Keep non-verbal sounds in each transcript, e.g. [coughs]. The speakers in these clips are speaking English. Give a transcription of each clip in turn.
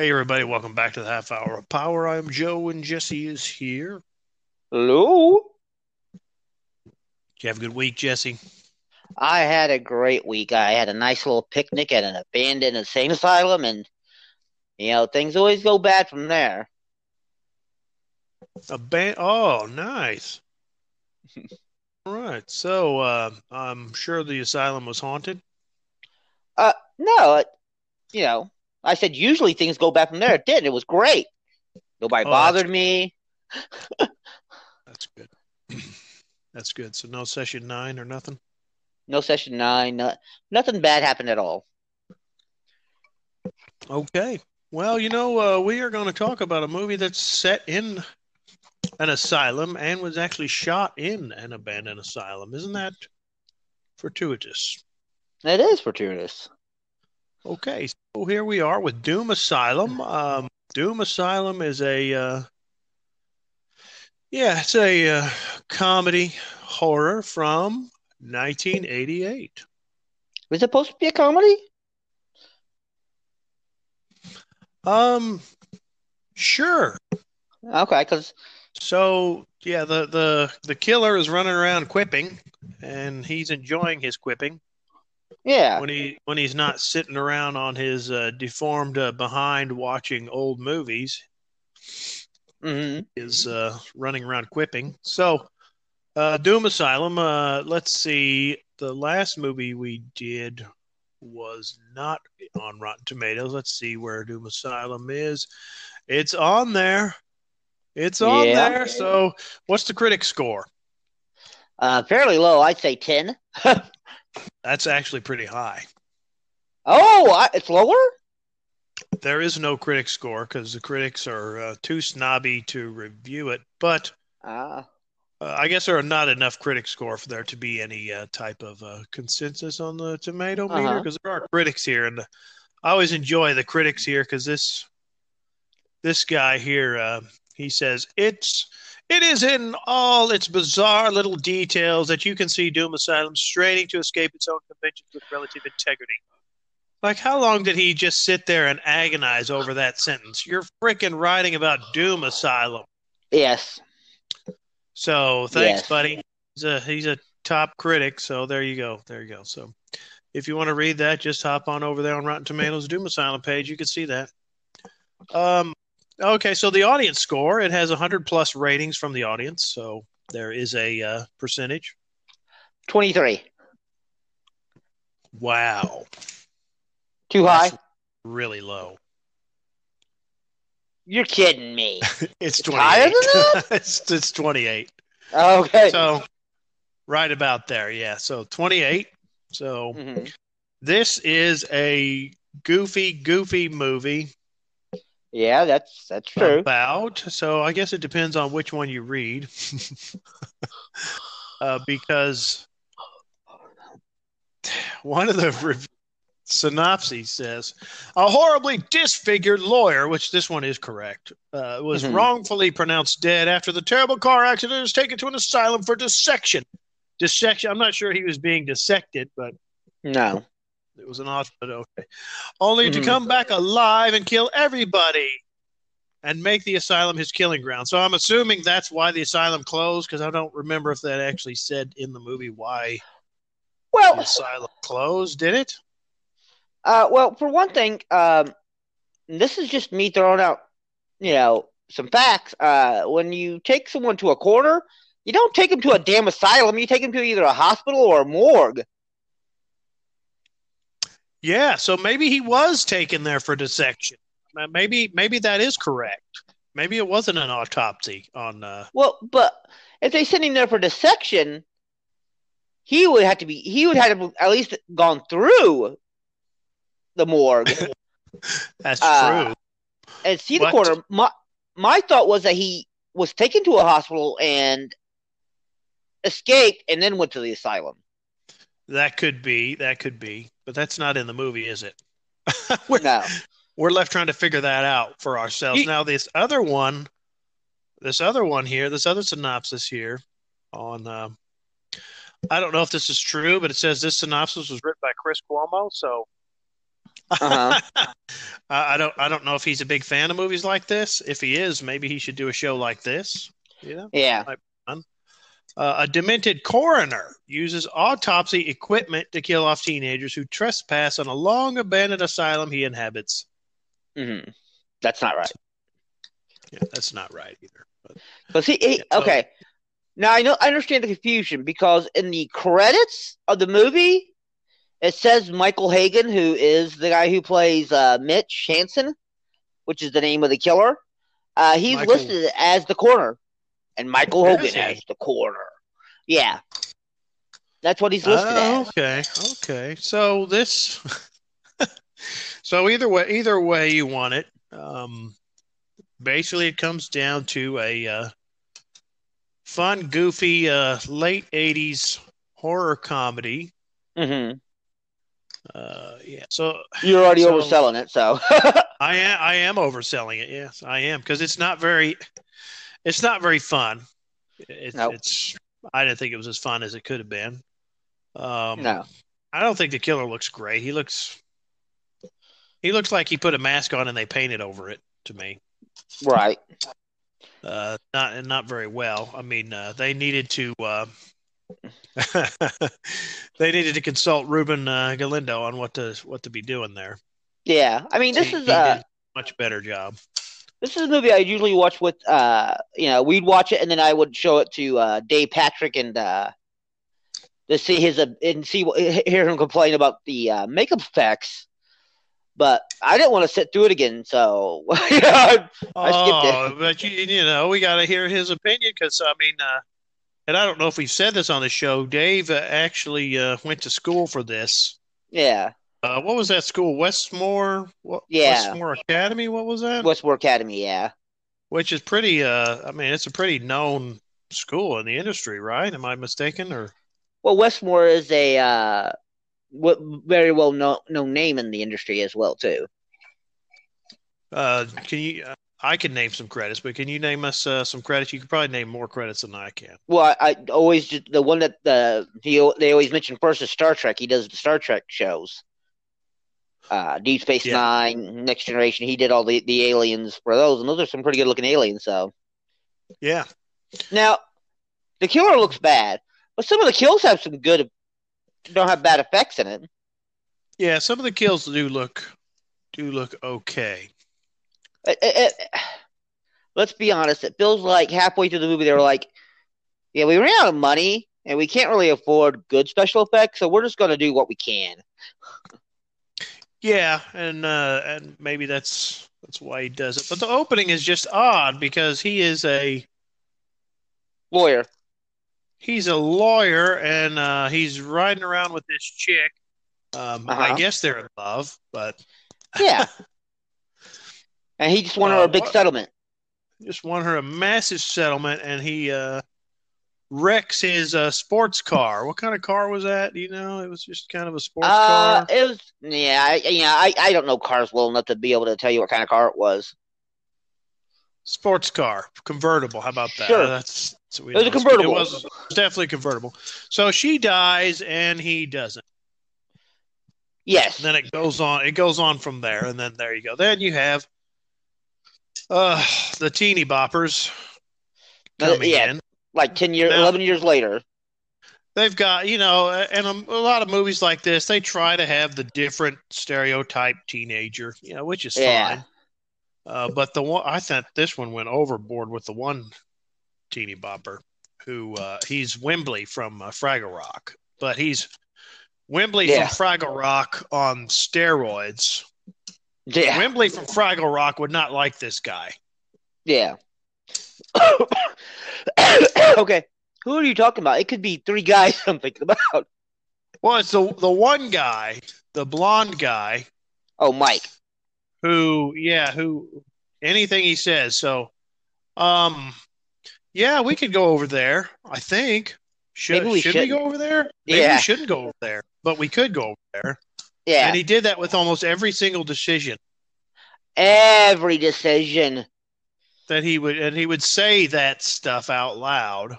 Hey, everybody, welcome back to the half hour of power. I'm Joe, and Jesse is here. Hello. Did you have a good week, Jesse? I had a great week. I had a nice little picnic at an abandoned insane asylum, and you know things always go bad from there. A band. Oh, nice. [laughs] All right. So, uh, I'm sure the asylum was haunted. Uh, no, it, you know, I said usually things go back from there. It did. It was great. Nobody Oh, bothered me. That's good. [clears throat] That's good. So, no session nine or nothing. No session nine. No, nothing bad happened at all. Okay. Well, you know, uh, we are going to talk about a movie that's set in an asylum and was actually shot in an abandoned asylum. Isn't that fortuitous? It is fortuitous. Okay, so here we are with Doom Asylum. Um, Doom Asylum is a, uh, yeah, it's a uh, comedy horror from 1988. Was it supposed to be a comedy? Um, sure. Okay, because So yeah, the the the killer is running around quipping, and he's enjoying his quipping yeah, when he when he's not sitting around on his uh, deformed uh, behind watching old movies. hmm Is uh, running around quipping. So, uh, Doom Asylum. Uh, let's see. The last movie we did was not on Rotten Tomatoes. Let's see where Doom Asylum is. It's on there. It's on Yeah. there. So, what's the critic score? uh, fairly low. I'd say ten. [laughs] That's actually pretty high. Oh, I, it's lower. There is no critic score because the critics are uh, too snobby to review it. But Ah, uh, I guess there are not enough critic score for there to be any uh, type of uh, consensus on the tomato meter Uh-huh. because there are critics here, and I always enjoy the critics here because this this guy here uh, he says it's it is in all its bizarre little details that you can see Doom Asylum straining to escape its own conventions with relative integrity. Like, how long did he just sit there and agonize over that sentence? You're freaking writing about Doom Asylum. yes. So thanks, Yes. buddy. He's a he's a top critic. So there you go. There you go. So if you want to read that, just hop on over there on Rotten Tomatoes Doom Asylum page. You can see that. Um. Okay. So the audience score it has hundred plus ratings from the audience. So there is a uh, percentage. Twenty-three. Wow. Too high. That's really low. You're kidding me. [laughs] It's It's higher than eight. [laughs] it's it's twenty eight. Okay. So right about there. Yeah. So twenty eight. So. Mhm. This is a goofy, goofy movie Yeah, that's that's true. about. So I guess it depends on which one you read, [laughs] uh, because one of the rev- synopses says a horribly disfigured lawyer, which this one is correct, uh, was Mhm. wrongfully pronounced dead after the terrible car accident is taken to an asylum for dissection. Dissection. I'm not sure he was being dissected, but No. It was an hospital, okay. Only to Mhm. come back alive and kill everybody and make the asylum his killing ground. So I'm assuming that's why the asylum closed because I don't remember if that actually said in the movie why the Well, asylum closed. Did it? uh, well, for one thing, um, this is just me throwing out, you know, some facts. Uh, when you take someone to a corner, you don't take them to a damn asylum. You take them to either a hospital or a morgue. Yeah. So maybe he was taken there for dissection. Maybe maybe that is correct. Maybe it wasn't an autopsy on. Uh, Well, but if they sent him there for dissection, he would have to be. He would have to at least gone through the morgue [laughs] that's Uh, true. and see the What? corner. My my thought was that he was taken to a hospital and escaped, and then went to the asylum. That could be. That could be. But that's not in the movie, is it? [laughs] we're, No. we're left trying to figure that out for ourselves. Now, this other one, this other one here, this other synopsis here on, um, I don't know if this is true, but it says this synopsis was written by Chris Cuomo. So [laughs] Uh-huh. I I don't I don't know if he's a big fan of movies like this. If he is, maybe he should do a show like this. You know, Yeah. Uh, a demented coroner uses autopsy equipment to kill off teenagers who trespass on a long abandoned asylum he inhabits. hmm That's not right. Yeah, that's not right either. But Because he, he Yeah, so- okay. Now I know I understand the confusion because in the credits of the movie, it says Michael Hagen, who is the guy who plays uh, Mitch Hansen, which is the name of the killer. Uh, he's Michael- listed as the coroner, and Michael Hogan as the corner. Yeah, that's what he's listed Oh, as. okay, okay. So this, [laughs] so either way, either way you want it. Um, basically, it comes down to a uh, fun, goofy, uh, late '80s horror comedy. hmm Uh, yeah. So You're already So- overselling it, so [laughs] I am, I am overselling it. Yes, I am because it's not very, it's not very fun. It's, Nope. it's. I didn't think it was as fun as it could have been. Um, no. I don't think the killer looks great. He looks he looks like he put a mask on and they painted over it to me. Right. Uh, not not very well. I mean, uh, they needed to uh, [laughs] they needed to consult Ruben uh, Galindo on what to what to be doing there. Yeah. I mean, this He- is he uh, a much better job. This is a movie I usually watch with, uh, you know, we'd watch it and then I would show it to uh, Dave Patrick and uh, to see his uh, and see hear him complain about the uh, makeup effects. But I didn't want to sit through it again, so [laughs] you know, I skipped oh, but you you know we got to hear his opinion because I mean, uh, and I don't know if we've said this on the show. Dave uh, actually uh, went to school for this. yeah, Uh, what was that school? Westmore? What, Yeah. Westmore Academy. What was that? Westmore Academy, yeah, Which is pretty. Uh, I mean, it's a pretty known school in the industry, right? Am I mistaken? Or well, Westmore is a uh, very well known, known name in the industry as well too. uh, can you? Uh, I can name some credits, but can you name us uh, some credits? You could probably name more credits than I can. Well, I, I always the one that the he, they always mention first is Star Trek. He does the Star Trek shows. Uh, Deep Space Yeah. Nine, Next Generation. He did all the, the aliens for those, and those are some pretty good looking aliens. So Yeah, now, the killer looks bad, but some of the kills have some good, don't have bad effects in it. yeah. Some of the kills do look do look okay. It- it- it- let's be honest. It feels like halfway through the movie they were like, "Yeah, we ran out of money, and we can't really afford good special effects, so we're just going to do what we can." Yeah, and uh, and maybe that's that's why he does it. But the opening is just odd because he is a Lawyer. he's a lawyer and uh, he's riding around with this chick. Um, I Uh-huh. guess they're in love, but Yeah. [laughs] and he just won Uh, a big what- settlement. just won her a massive settlement, and he uh, wrecks his uh, sports car. What kind of car was that? Do you know? It was just kind of a sports Uh, car. it was yeah, I, yeah. I, I don't know cars well enough to be able to tell you what kind of car it was. Sports car, convertible. How about that? Sure. That's, that's what we It was a convertible. It was, it was definitely convertible. So she dies, and he doesn't. Yes, And then it goes on. It goes on from there, and then there you go. Then you have uh, the teeny boppers coming yeah. in. Like ten years, eleven years later. They've got, you know, and a, a lot of movies like this, they try to have the different stereotype teenager, you know, which is Yeah. fine. Uh, but the one, I thought this one went overboard with the one teeny bopper who, uh, he's Wembley from uh, Fraggle Rock, but he's Wembley Yeah. from Fraggle Rock on steroids. Yeah, Wembley from Fraggle Rock would not like this guy. yeah. [coughs] okay, who are you talking about? It could be three guys I'm thinking about. Well, it's the the one guy, the blonde guy, Oh, Mike. who yeah who anything he says so um yeah we could go over there i think should, Maybe we should we go over there maybe Yeah. we shouldn't go over there but we could go over there Yeah, and he did that with almost every single decision every decision. That he would and he would say that stuff out loud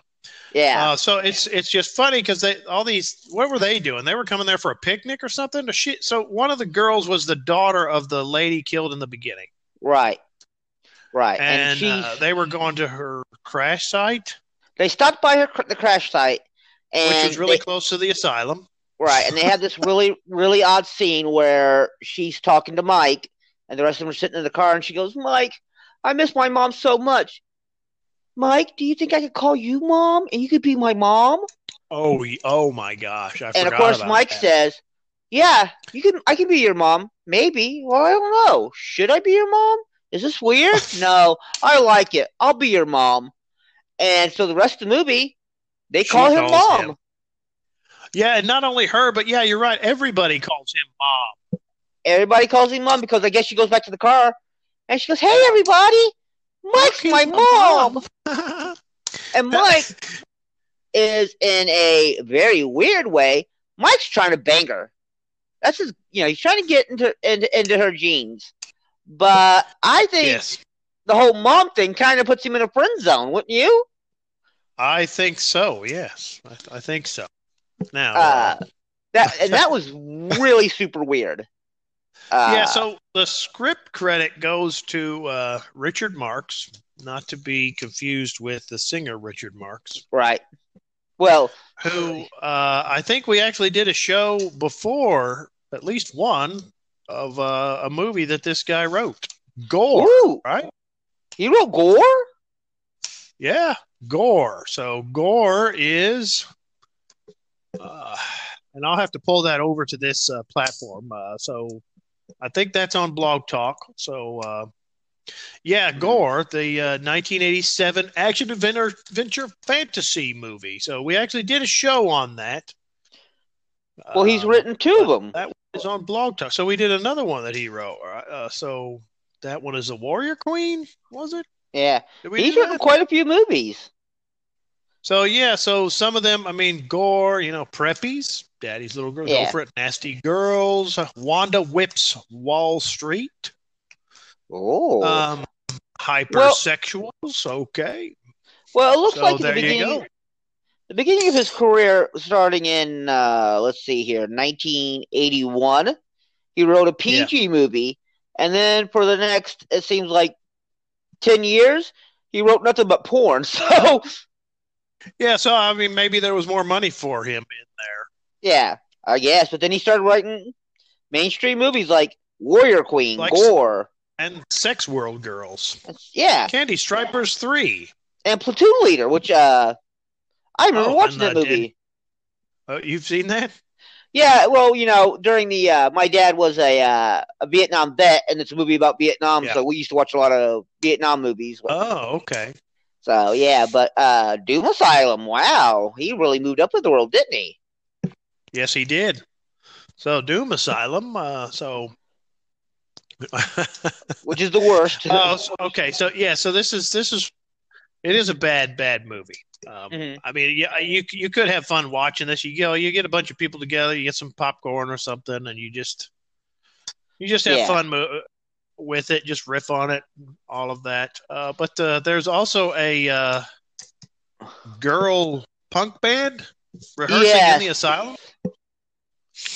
Yeah. Uh, so it's it's just funny because they all these what were they doing? They were coming there for a picnic or something. To shit. So one of the girls was the daughter of the lady killed in the beginning, right. Right. And, and, she's uh, they were going to her crash site, they stopped by her the crash site and which was really they- close to the asylum. right, and they had this really really odd scene where she's talking to Mike and the rest of them are sitting in the car and she goes, "Mike, I miss my mom so much." Mike, do you think I could call you mom and you could be my mom? Oh, oh my gosh! I and of course Mike that. says, "Yeah, you can I can be your mom. Maybe. Well, I don't know. Should I be your mom? Is this weird? [laughs] no, I like it. I'll be your mom." And so the rest of the movie, they She call him mom. him. Yeah, and not only her, but yeah, you're right. Everybody calls him mom. Everybody calls him mom because I guess she goes back to the car and she goes, "Hey, everybody, Mike's my mom." [laughs] And Mike is in a very weird way. Mike's trying to bang her. That's his, you know, he's trying to get into into, into her jeans. But I think yes, the whole mom thing kind of puts him in a friend zone, wouldn't you? I think so. Yes, I, I think so. Now, Uh, that and that [laughs] was really super weird. Uh, yeah, so the script credit goes to uh, Richard Marx, not to be confused with the singer Richard Marx, right. Well, who uh, I think we actually did a show before, at least one, of uh, a movie that this guy wrote. Gor, ooh, right? he wrote Gor. Yeah, Gor. So Gor is, uh, and I'll have to pull that over to this uh, platform. Uh, so I think that's on Blog Talk. So uh, yeah, Gor, the uh, 1987 action adventure, adventure fantasy movie. So we actually did a show on that. Well, he's Um, written two of them. That is on Blog Talk. So we did another one that he wrote. Uh, so that one is a Warrior Queen, was it? Yeah, he's written that? quite a few movies. So yeah, so some of them, I mean, Gor, you know, Preppies, Daddy's Little Girl, Yeah. Go for It, Nasty Girls, Wanda Whips Wall Street, Oh, um, Hypersexuals, okay. well, it looks So like the beginning, the beginning of his career, starting in uh, let's see here, 1981, he wrote a PG movie, and then for the next, it seems like 10 years, he wrote nothing but porn. [laughs] So Yeah, so I mean, maybe there was more money for him in there. yeah, I guess. But then he started writing mainstream movies like Warrior Queen, Like- Gor, And Sex World Girls, yeah, Candy Stripers 3. and Platoon Leader, which uh, I remember Oh, watching that movie. Uh, you've seen that? Yeah, well, you know, during the uh, my dad was a uh, a Vietnam vet, and it's a movie about Vietnam, Yeah. so we used to watch a lot of Vietnam movies. Oh, okay. So yeah, but uh, Doom Asylum, wow, he really moved up in the world, didn't he? Yes, he did. So Doom Asylum. Uh, so. [laughs] Which is the worst. oh, so- okay. So yeah, so this is this is it is a bad bad movie. Um, Mhm. I mean, yeah, you you could have fun watching this. You go, you get a bunch of people together, you get some popcorn or something, and you just you just have Yeah. fun mo- with it. Just riff on it, all of that. Uh, but uh, there's also a uh, girl punk band rehearsing Yes. in the asylum,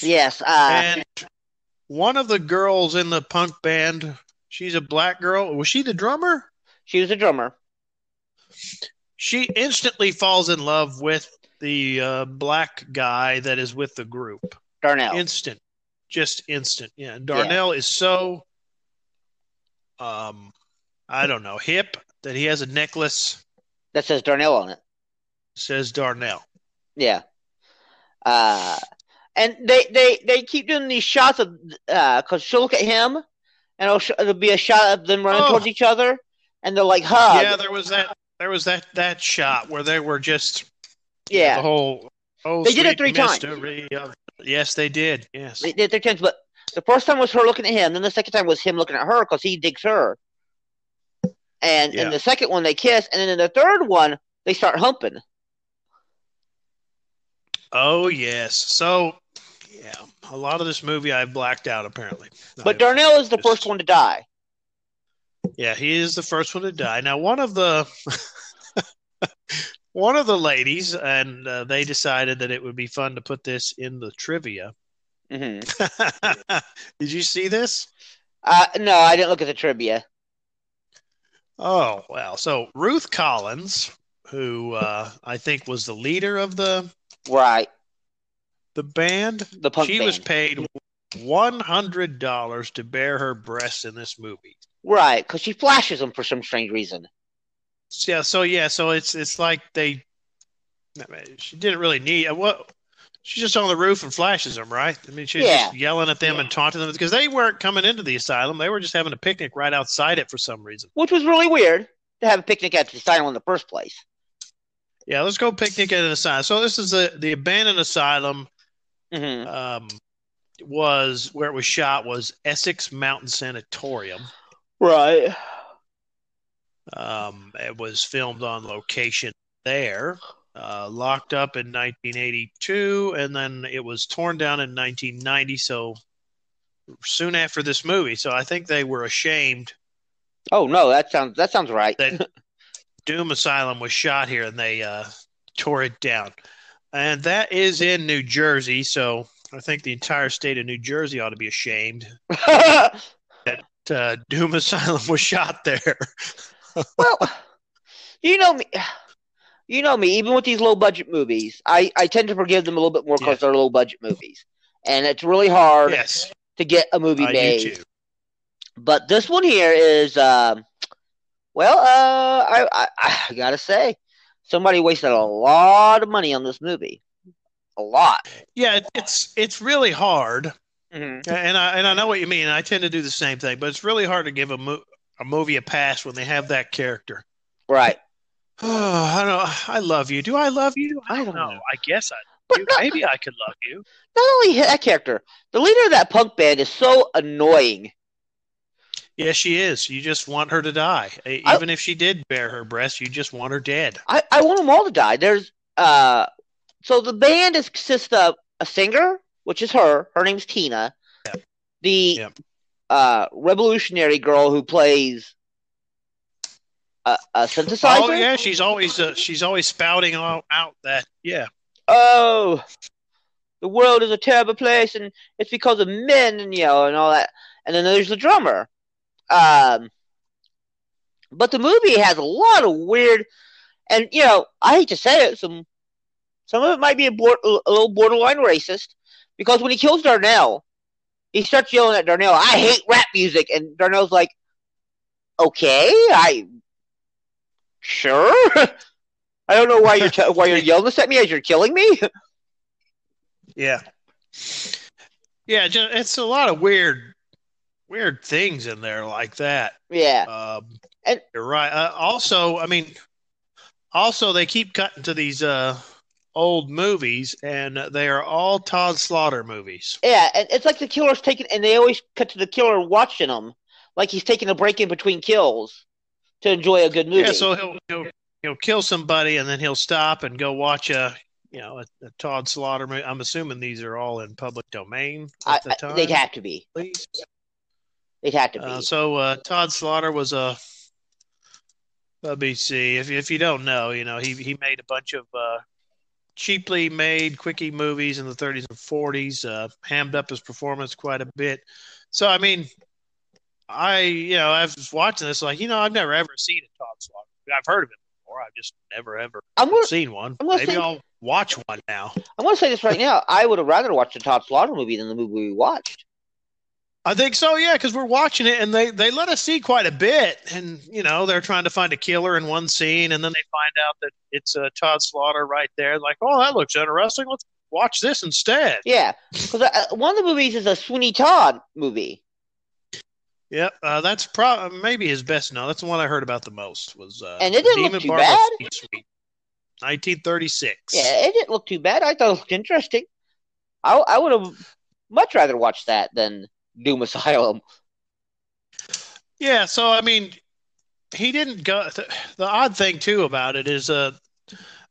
yes, uh, and one of the girls in the punk band, she's a black girl. Was she the drummer? she was a drummer. she instantly falls in love with the uh, black guy that is with the group. Darnell. Instant, just instant. Yeah, Darnell is so, um, I don't know, hip that he has a necklace that says Darnell on it. says Darnell. Yeah. Uh, and they, they, they keep doing these shots of because she'll look at him, and it'll, sh- it'll be a shot of them running Oh. towards each other, and they're like hug. yeah, there was that. There was that that shot where they were just Yeah. the whole. Oh, They did it three times. of- yes, they did. Yes. They did their chance, but the first time was her looking at him. Then the second time was him looking at her because he digs her. And Yeah. in the second one, they kiss, and then in the third one, they start humping. Oh yes. So, yeah, a lot of this movie I've blacked out apparently. But I've- Darnell is the just- first one to die. Yeah, he is the first one to die. Now, one of the [laughs] one of the ladies, and uh, they decided that it would be fun to put this in the trivia. Hmm [laughs] Did you see this? Uh, no, I didn't look at the trivia. Oh well, so Ruth Collins, who uh, I think was the leader of the Right, the band, the punk she band. was paid one hundred dollars to bare her breasts in this movie. Right, because she flashes them for some strange reason. Yeah, so yeah, so it's it's like they. I mean, she didn't really need what. She's just on the roof and flashes them, right? I mean, she's Yeah. just yelling at them and taunting them because they weren't coming into the asylum; they were just having a picnic right outside it for some reason. Which was really weird to have a picnic at the asylum in the first place. Yeah, let's go picnic at an asylum. So this is the the abandoned asylum. hmm Um, was where it was shot was Essex Mountain Sanatorium. Right. Um, it was filmed on location there, uh, locked up in 1982, and then it was torn down in 1990. So soon after this movie, so I think they were ashamed Oh no, that sounds that sounds right. that [laughs] Doom Asylum was shot here, and they uh, tore it down. And that is in New Jersey, so I think the entire state of New Jersey ought to be ashamed [laughs] that uh, Doom Asylum was shot there. well, you know me. You know me. Even with these low budget movies, I, I tend to forgive them a little bit more because Yeah. they're low budget movies, and it's really hard yes, to get a movie made. But this one here is, um, well, uh, I, I I gotta say, somebody wasted a lot of money on this movie, a lot. Yeah, it's it's really hard, Mm-hmm. and I and I know what you mean. I tend to do the same thing, but it's really hard to give a mo- a movie a pass when they have that character. Right. Oh, [sighs] I don't know. I love you. Do I love you? I don't know. I guess I But do. not, Maybe I could love you. [laughs] not only that character, the leader of that punk band is so annoying. Yes, she is. You just want her to die. E- I- Even if she did bear her breast, you just want her dead. I, I want them all to die. There's uh, so the band is consists of a singer, which is her. Her name's Tina. Yep. The Yep. uh revolutionary girl who plays a, a synthesizer. Oh yeah, she's always uh, she's always spouting out, out that yeah. oh, the world is a terrible place, and it's because of men, and you know, and all that. And then there's the drummer. Um, but the movie has a lot of weird, and you know, I hate to say it, some some of it might be a, bor- a little borderline racist, because when he kills Darnell, he starts yelling at Darnell, "I hate rap music," and Darnell's like, "Okay, I sure." [laughs] I don't know why you're t- why you're yelling this at me as you're killing me. [laughs] Yeah. Yeah, it's a lot of weird weird things in there like that. yeah, Um, And- you're right. Uh, also, I mean, also they keep cutting to these uh, old movies, and they are all Tod Slaughter movies. yeah, and it's like the killer's taking, and they always cut to the killer watching them, like he's taking a break in between kills to enjoy a good movie. Yeah, so he'll, he'll he'll kill somebody, and then he'll stop and go watch a you know a, a Tod Slaughter movie. I'm assuming these are all in public domain I, at the I- time. they'd have to be. please. They'd have to be. Uh, so uh, Tod Slaughter was a let me see if if you don't know, you know he he made a bunch of uh, cheaply made quickie movies in the 30s and 40s. Uh, hammed up his performance quite a bit. So I mean, I you know I was watching this like you know I've never ever seen a Tod Slaughter. Movie. I've heard of it before. I've just never ever I'm gonna, seen one. I'm gonna Maybe say- I'll watch one now. I'm gonna say this right now. I would have rather watched a Tod Slaughter movie than the movie we watched. I think so, yeah, because we're watching it and they, they let us see quite a bit. And, you know, they're trying to find a killer in one scene and then they find out that it's uh, Tod Slaughter right there. Like, oh, that looks interesting. Let's watch this instead. Yeah, because uh, one of the movies is a Sweeney Todd movie. Yep, uh, that's pro- maybe his best known. That's the one I heard about the most was uh, And it didn't look too Barber bad. Fleet Street, 1936. Yeah, it didn't look too bad. I thought it looked interesting. I I would have much rather watched that than Doom Asylum. Yeah, so I mean, he didn't go. The, the odd thing too about it is, uh,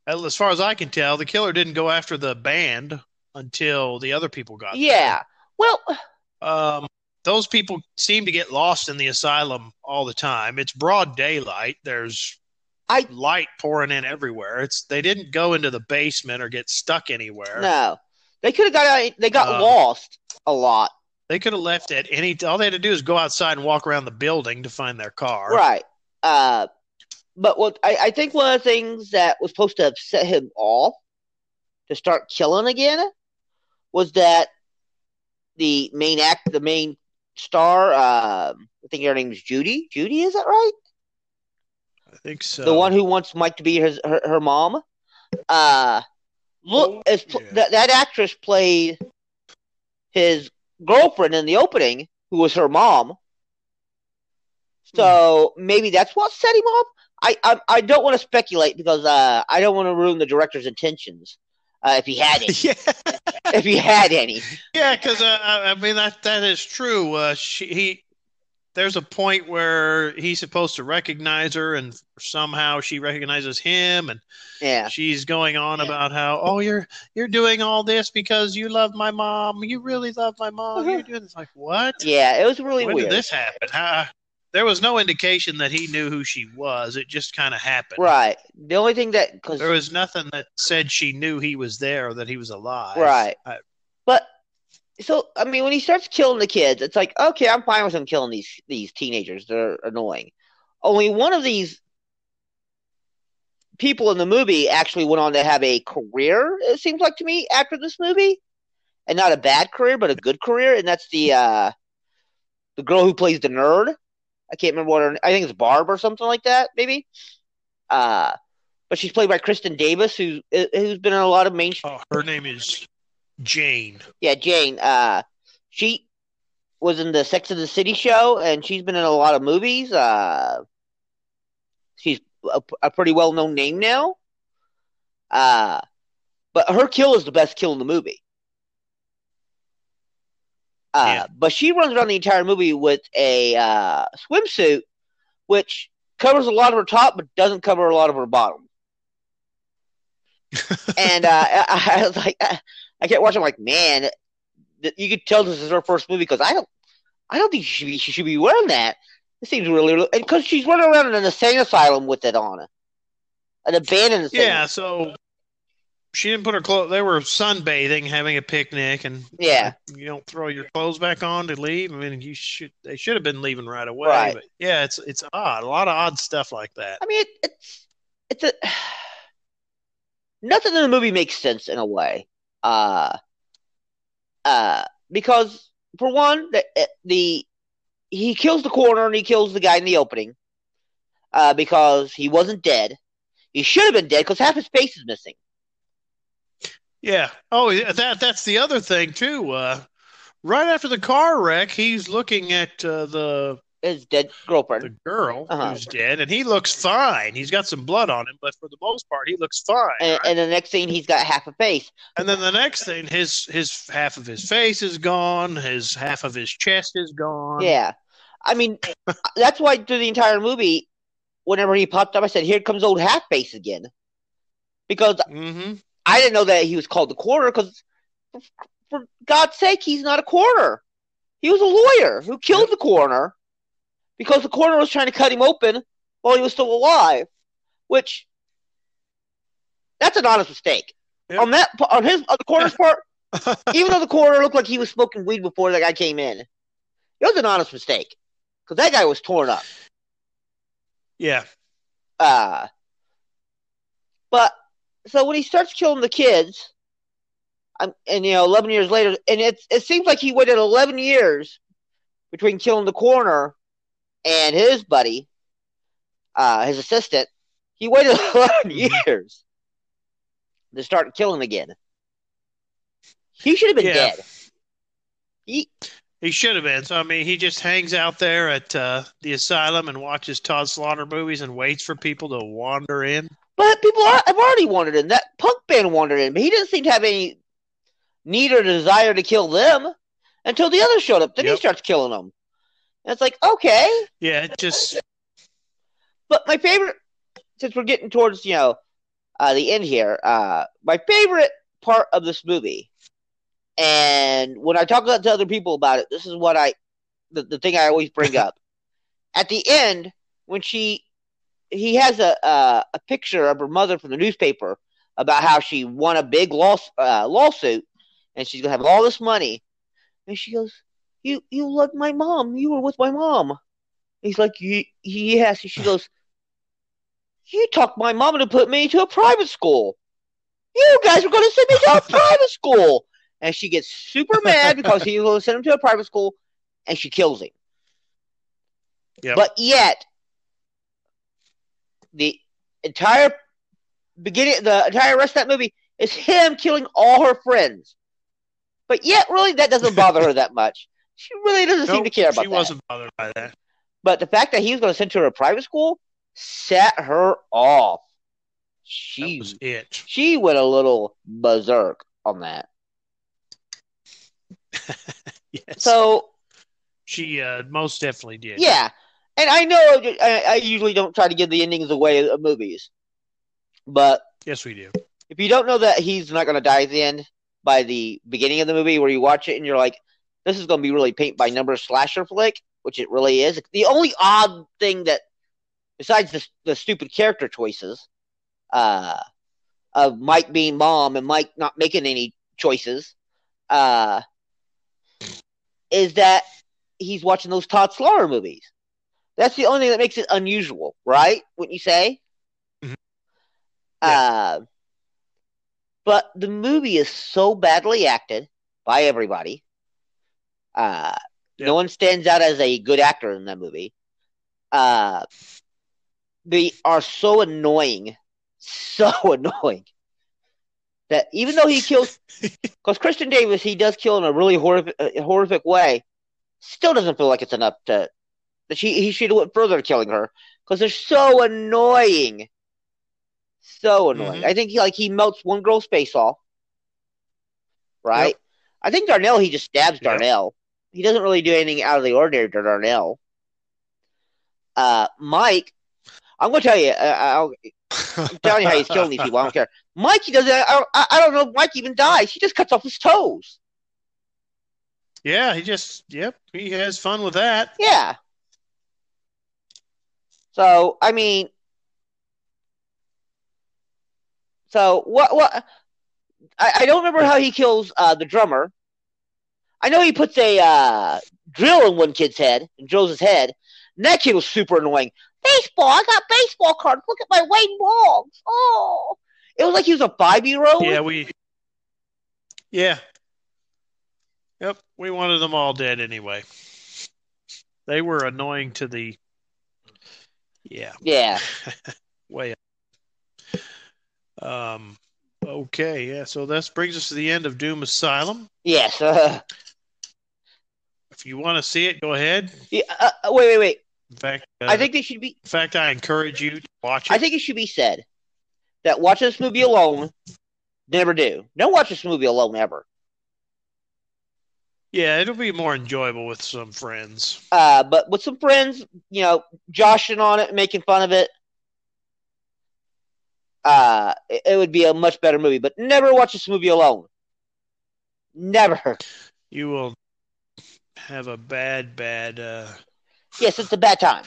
as far as I can tell, the killer didn't go after the band until the other people got. there. Yeah. Well, Um, those people seem to get lost in the asylum all the time. It's broad daylight. There's I- light pouring in everywhere. It's they didn't go into the basement or get stuck anywhere. No, they could have got out. They got Um, lost a lot. They could have left at any. All they had to do is go outside and walk around the building to find their car. Right. Uh, but what I, I think one of the things that was supposed to have set him off to start killing again was that the main act, the main star, um, I think her name is Judy. Judy, is that right? I think so. the one who wants Mike to be his her, her mom. Uh, look, Oh, yeah. that that actress played his girlfriend in the opening, who was her mom. So maybe that's what set him off. I I, I don't want to speculate because uh, I don't want to ruin the director's intentions. Uh, [laughs] [laughs] if he had any, yeah, if he had any, yeah, because uh, I I mean that that is true. Uh, she he, there's a point where he's supposed to recognize her, and somehow she recognizes him, and yeah, she's going on Yeah. about how oh you're you're doing all this because you love my mom. You really love my mom. You're doing this like what? yeah, it was really when weird. did this happen? How, there was no indication that he knew who she was. It just kind of happened. Right. The only thing that because There was nothing that said she knew he was there or that he was alive. Right. I- But so I mean, when he starts killing the kids, it's like okay, I'm fine with him killing these these teenagers. They're annoying. Only one of these people in the movie actually went on to have a career. It seems like to me after this movie, and not a bad career, but a good career, and that's the uh the girl who plays the nerd. I can't remember what her. I think it's Barb or something like that, maybe. Uh, but she's played by Kristin Davis, who who's been in a lot of mainstream. Oh, her name is Jane. Yeah, Jane. Uh, she was in the Sex and the City show, and she's been in a lot of movies. Uh, she's a, a pretty well known name now. Uh, but her kill is the best kill in the movie. Uh, Yeah. But she runs around the entire movie with a uh, swimsuit, which covers a lot of her top, but doesn't cover a lot of her bottom. [laughs] and uh, I, I was like, I, I kept watching, like, man, you could tell this is her first movie because I don't, I don't think she should be, she should be wearing that. It seems really, and because she's running around in an insane asylum with it on, an abandoned insane. Yeah, so she didn't put her clothes. They were sunbathing, having a picnic, and Yeah. you don't throw your clothes back on to leave. I mean, you should. They should have been leaving right away. Right. But yeah, it's it's odd. A lot of odd stuff like that. I mean, it, it's it's a [sighs] nothing in the movie makes sense in a way. Uh, uh, because for one, the, the he kills the coroner and he kills the guy in the opening. Uh, because he wasn't dead. He should have been dead because half his face is missing. Yeah. Oh, yeah, that that's the other thing too. Uh, right after the car wreck, he's looking at uh, the His dead girlfriend. the girl Uh-huh. who's dead, and he looks fine. He's got some blood on him, but for the most part, he looks fine. and, right? and the next thing, he's got half a face. And then the next thing, his his half of his face is gone. His half of his chest is gone. Yeah. I mean, [laughs] that's why through the entire movie, whenever he popped up, I said, "Here comes old half face again," because Mm-hmm. I didn't know that he was called the quarter. Because for God's sake, he's not a quarter. He was a lawyer who killed the coroner because the coroner was trying to cut him open while he was still alive, which that's an honest mistake Yep. on that on his on the coroner's part. [laughs] even though the coroner looked like he was smoking weed before that guy came in, it was an honest mistake because that guy was torn up. yeah. Uh, but so when he starts killing the kids, I'm, and you know, eleven years later, and it's it seems like he waited eleven years between killing the coroner and his buddy, uh, his assistant. He waited [laughs] eleven Mhm. years to start killing again. He should have been Yeah. dead. He He should have been. So I mean, he just hangs out there at uh, the asylum and watches Tod Slaughter movies and waits for people to wander in. But people are, have already wandered in. That punk band wandered in, but he didn't seem to have any need or desire to kill them until the others showed up. Then he starts killing them. And it's like, okay. Yeah, it just But my favorite, since we're getting towards, you know, uh, the end here, uh, my favorite part of this movie, and when I talk about to other people about it, this is what I, the, the thing I always bring [laughs] up. At the end, when she he has a uh, a picture of her mother from the newspaper about how she won a big law, uh, lawsuit and she's gonna have all this money. And she goes, "You you love my mom. You were with my mom." He's like, "Yes." And she goes, "You talked my mom into put me to a private school. You guys were going to send me to a [laughs] private school." And she gets super mad [laughs] because he will send him to a private school, and she kills him. Yep. But yet, the entire beginning, the entire rest of that movie is him killing all her friends. But yet, really, that doesn't bother her that much. She really doesn't Nope, seem to care about she that. She wasn't bothered by that. But the fact that he was going to send her to a private school set her off. That She was it. she went a little berserk on that. [laughs] Yes. So she uh, most definitely did. yeah, and I know I, I usually don't try to give the endings away of movies, but Yes, we do. if you don't know that he's not going to die at the end by the beginning of the movie, where you watch it and you're like, this is going to be really paint by number slasher flick, which it really is. The only odd thing that, besides the the stupid character choices, uh, of Mike being mom and Mike not making any choices, uh, is that he's watching those Tod Slaughter movies. That's the only thing that makes it unusual, right? Wouldn't you say? Mhm. Uh, but the movie is so badly acted by everybody. Uh, Yep. No one stands out as a good actor in that movie. Uh, they are so annoying, [laughs] so annoying that even though he kills, [laughs] because Kristin Davis, he does kill in a really horrific, uh, horrific way, still doesn't feel like it's enough to that she he should have went further killing her because they're so annoying, so annoying. Mhm. I think he like he melts one girl's face off, right? Yep. I think Darnell he just stabs Yep. Darnell. He doesn't really do anything out of the ordinary to Darnell. Uh, Mike, I'm gonna tell you, uh, I'll, I'm telling you how he's killing these people. I don't care. Mike, he doesn't. I, I, I don't know. if Mike even dies. He just cuts off his toes. Yeah, he just yep, he has fun with that. Yeah. So I mean, so what? What? I, I don't remember how he kills uh, the drummer. I know he puts a uh, drill in one kid's head and drills his head. And that kid was super annoying. Baseball. I got baseball cards. Look at my Wayne Boggs. Oh, it was like he was a five year old. Yeah, we Yeah. Yep, we wanted them all dead anyway. They were annoying to the Yeah, Yeah. [laughs] way up. Um okay, yeah, so this brings us to the end of Doom Asylum. Yes. Uh, If you want to see it, go ahead. yeah, uh, uh, wait, wait, wait. In fact, uh, I think they should be. in fact I encourage you to watch it. I think it should be said that watching this movie alone, never do. Don't watch this movie alone ever. Yeah, it'll be more enjoyable with some friends. Uh, but with some friends, you know, joshing on it, making fun of it, uh, it, it would be a much better movie. But never watch this movie alone. Never. You will have a bad, bad uh, Yes, it's a bad time.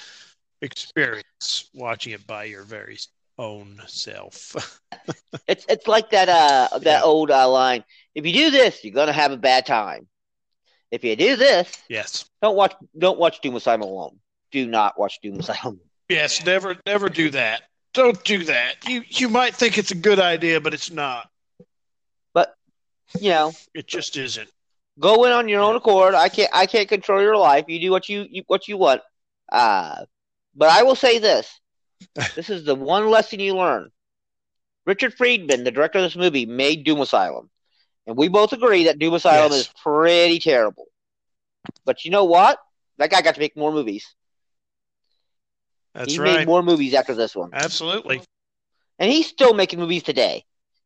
experience watching it by your very own self. [laughs] It's it's like that uh that Yeah. old uh, line. If you do this, you're gonna have a bad time. If you do this, yes. don't watch don't watch Doom Asylum alone. Do not watch Doom Asylum. Yes, never never do that. Don't do that. You you might think it's a good idea, but it's not. But you know, It just isn't. go in on your own accord. I can't I can't control your life. You do what you, you what you want. Uh, but I will say this: [laughs] this is the one lesson you learn. Richard Friedman, the director of this movie, made Doom Asylum, and we both agree that Doom Asylum Yes. is pretty terrible. But you know what? That guy got to make more movies. That's he right. made more movies after this one, Absolutely. and he's still making movies today.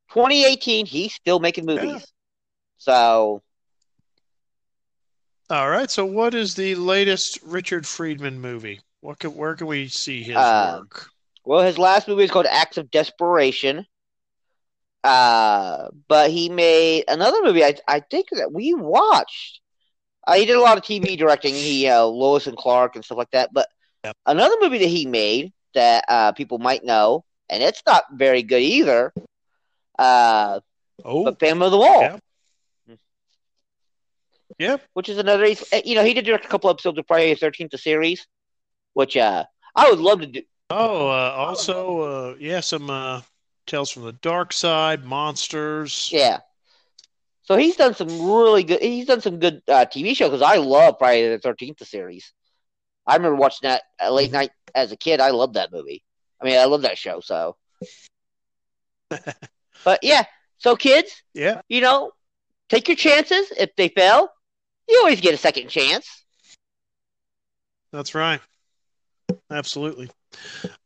2018, he's still making movies. Yeah. So All right. So, what is the latest Richard Friedman movie? What can, where can we see his Uh, work? Well, his last movie is called Acts of Desperation. Uh, but he made another movie. I I think that we watched. Uh, he did a lot of TV directing. He uh, Lois and Clark and stuff like that. But Yep. another movie that he made that uh, people might know, and it's not very good either. Uh, Oh, but Phantom of the Mall, Yeah. yeah. which is another. You know, he did direct a couple episodes of Friday the Thirteenth, the series, which uh, I would love to do. Oh, uh, also, uh, yeah, some uh, Tales from the Dark Side, Monsters. Yeah. So he's done some really good. He's done some good uh, TV shows because I love Friday the Thirteenth, the series. I remember watching that late night as a kid. I loved that movie. I mean, I love that show. So, [laughs] but yeah. So kids, Yeah, you know, take your chances. If they fail, you always get a second chance. that's right. Absolutely.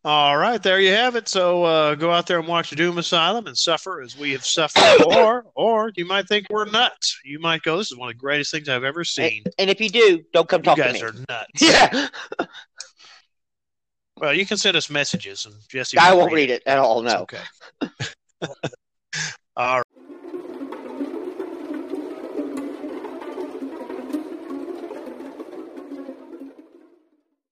All right, there you have it. So uh, go out there and watch Doom Asylum and suffer as we have suffered, [coughs] or or you might think we're nuts. You might go, "This is one of the greatest things I've ever seen." And if you do, don't come You talk to guys me. are nuts. [laughs] Yeah, [laughs] Well, you can send us messages, and Jesse. I won't read it at all. It's No. okay. [laughs] All right.